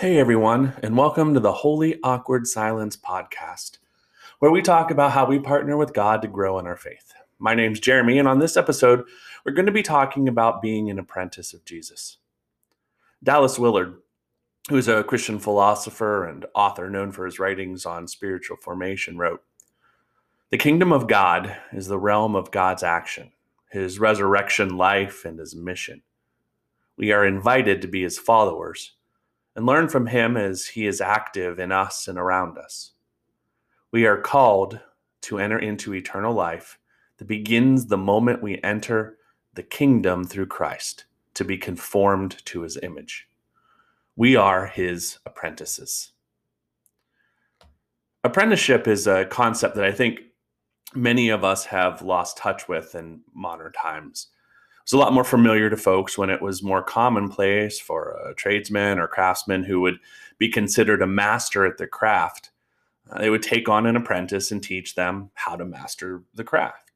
Hey everyone, and welcome to the Holy Awkward Silence podcast, where we talk about how we partner with God to grow in our faith. My name's Jeremy, and on this episode, we're going to be talking about being an apprentice of Jesus. Dallas Willard, who's a Christian philosopher and author known for his writings on spiritual formation, wrote The kingdom of God is the realm of God's action, his resurrection life, and his mission. We are invited to be his followers and learn from him as he is active in us and around us. We are called to enter into eternal life that begins the moment we enter the kingdom through Christ to be conformed to his image. We are his apprentices. Apprenticeship is a concept that I think many of us have lost touch with in modern times was a lot more familiar to folks when it was more commonplace for a tradesman or craftsman who would be considered a master at the craft. Uh, they would take on an apprentice and teach them how to master the craft.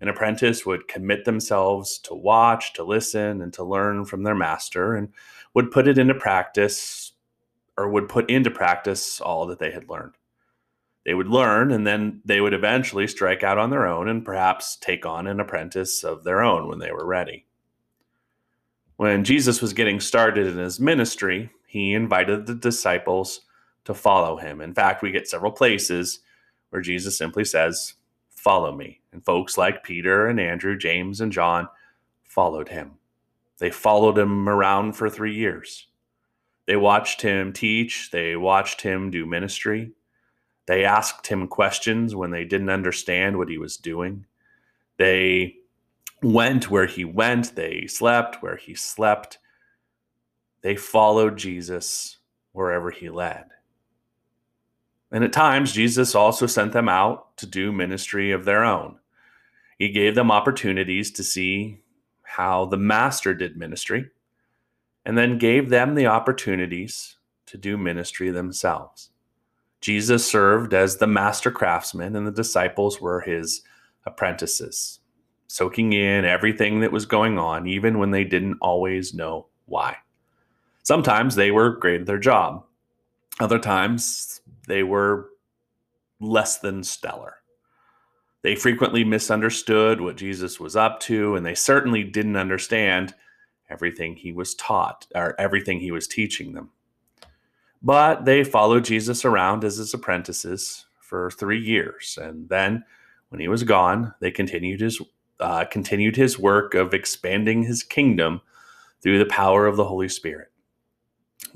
An apprentice would commit themselves to watch, to listen, and to learn from their master and would put it into practice or would put into practice all that they had learned they would learn and then they would eventually strike out on their own and perhaps take on an apprentice of their own when they were ready. When Jesus was getting started in his ministry, he invited the disciples to follow him. In fact, we get several places where Jesus simply says, Follow me. And folks like Peter and Andrew, James and John followed him. They followed him around for three years. They watched him teach, they watched him do ministry. They asked him questions when they didn't understand what he was doing. They went where he went. They slept where he slept. They followed Jesus wherever he led. And at times, Jesus also sent them out to do ministry of their own. He gave them opportunities to see how the Master did ministry, and then gave them the opportunities to do ministry themselves. Jesus served as the master craftsman, and the disciples were his apprentices, soaking in everything that was going on, even when they didn't always know why. Sometimes they were great at their job, other times they were less than stellar. They frequently misunderstood what Jesus was up to, and they certainly didn't understand everything he was taught or everything he was teaching them. But they followed Jesus around as his apprentices for three years. And then, when he was gone, they continued his, uh, continued his work of expanding his kingdom through the power of the Holy Spirit.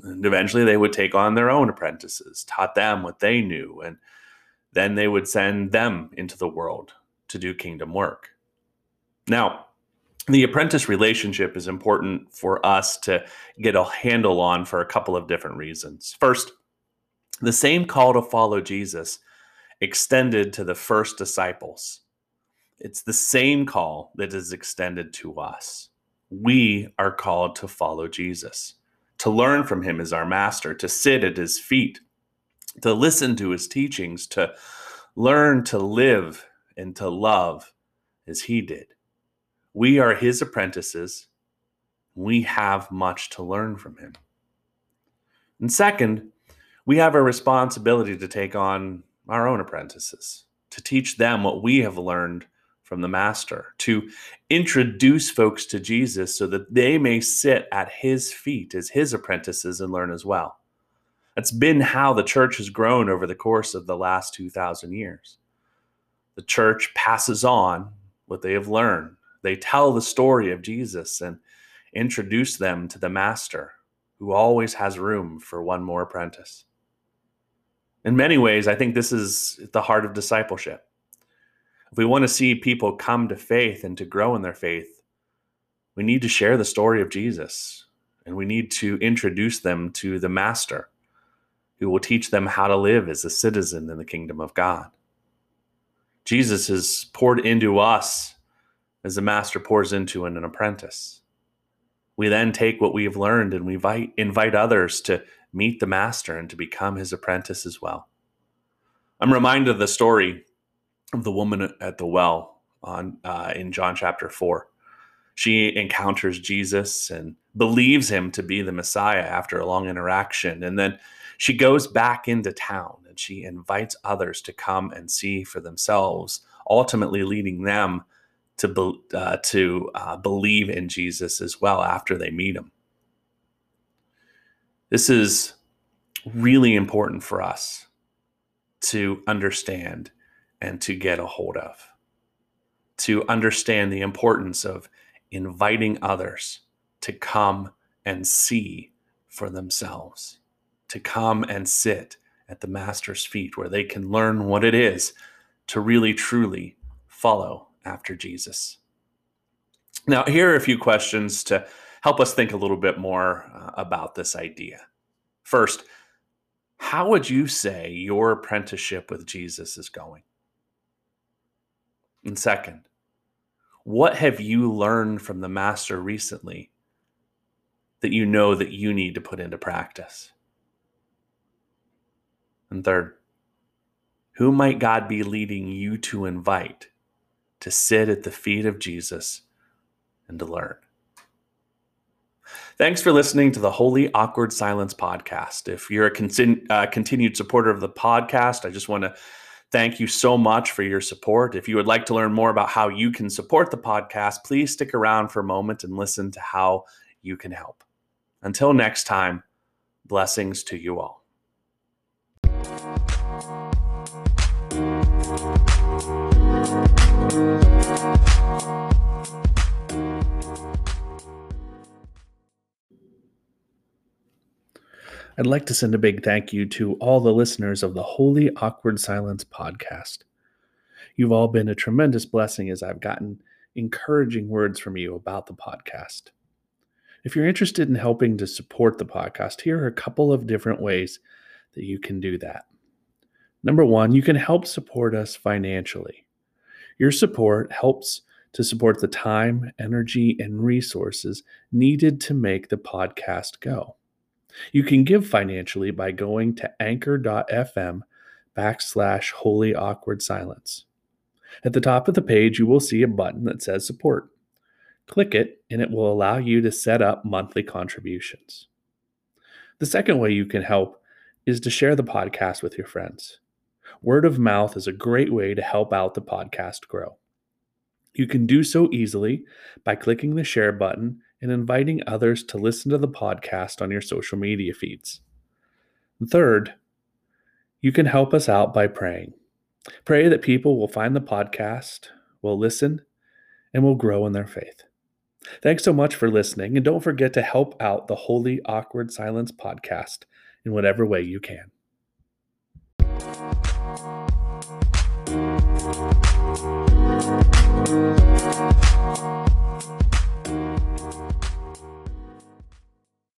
And eventually, they would take on their own apprentices, taught them what they knew, and then they would send them into the world to do kingdom work. Now, the apprentice relationship is important for us to get a handle on for a couple of different reasons. First, the same call to follow Jesus extended to the first disciples. It's the same call that is extended to us. We are called to follow Jesus, to learn from him as our master, to sit at his feet, to listen to his teachings, to learn to live and to love as he did. We are his apprentices. We have much to learn from him. And second, we have a responsibility to take on our own apprentices, to teach them what we have learned from the Master, to introduce folks to Jesus so that they may sit at his feet as his apprentices and learn as well. That's been how the church has grown over the course of the last 2,000 years. The church passes on what they have learned they tell the story of Jesus and introduce them to the master who always has room for one more apprentice. In many ways, I think this is the heart of discipleship. If we want to see people come to faith and to grow in their faith, we need to share the story of Jesus and we need to introduce them to the master who will teach them how to live as a citizen in the kingdom of God. Jesus has poured into us as the master pours into an, apprentice. We then take what we have learned and we invite, invite others to meet the master and to become his apprentice as well. I'm reminded of the story of the woman at the well on uh, in John chapter four. She encounters Jesus and believes him to be the Messiah after a long interaction. And then she goes back into town and she invites others to come and see for themselves, ultimately leading them to, be, uh, to uh, believe in Jesus as well after they meet him. This is really important for us to understand and to get a hold of, to understand the importance of inviting others to come and see for themselves, to come and sit at the Master's feet where they can learn what it is to really truly follow after Jesus. Now, here are a few questions to help us think a little bit more uh, about this idea. First, how would you say your apprenticeship with Jesus is going? And second, what have you learned from the master recently that you know that you need to put into practice? And third, who might God be leading you to invite to sit at the feet of Jesus and to learn? Thanks for listening to the Holy Awkward Silence podcast. If you're a con- uh, continued supporter of the podcast, I just want to thank you so much for your support. If you would like to learn more about how you can support the podcast, please stick around for a moment and listen to how you can help. Until next time, blessings to you all. I'd like to send a big thank you to all the listeners of the Holy Awkward Silence podcast. You've all been a tremendous blessing as I've gotten encouraging words from you about the podcast. If you're interested in helping to support the podcast, here are a couple of different ways that you can do that. Number one, you can help support us financially. Your support helps to support the time, energy, and resources needed to make the podcast go. You can give financially by going to anchor.fm backslash holy awkward silence. At the top of the page, you will see a button that says support. Click it, and it will allow you to set up monthly contributions. The second way you can help is to share the podcast with your friends. Word of mouth is a great way to help out the podcast grow. You can do so easily by clicking the share button and inviting others to listen to the podcast on your social media feeds. Third, you can help us out by praying. Pray that people will find the podcast, will listen, and will grow in their faith. Thanks so much for listening, and don't forget to help out the Holy Awkward Silence podcast in whatever way you can.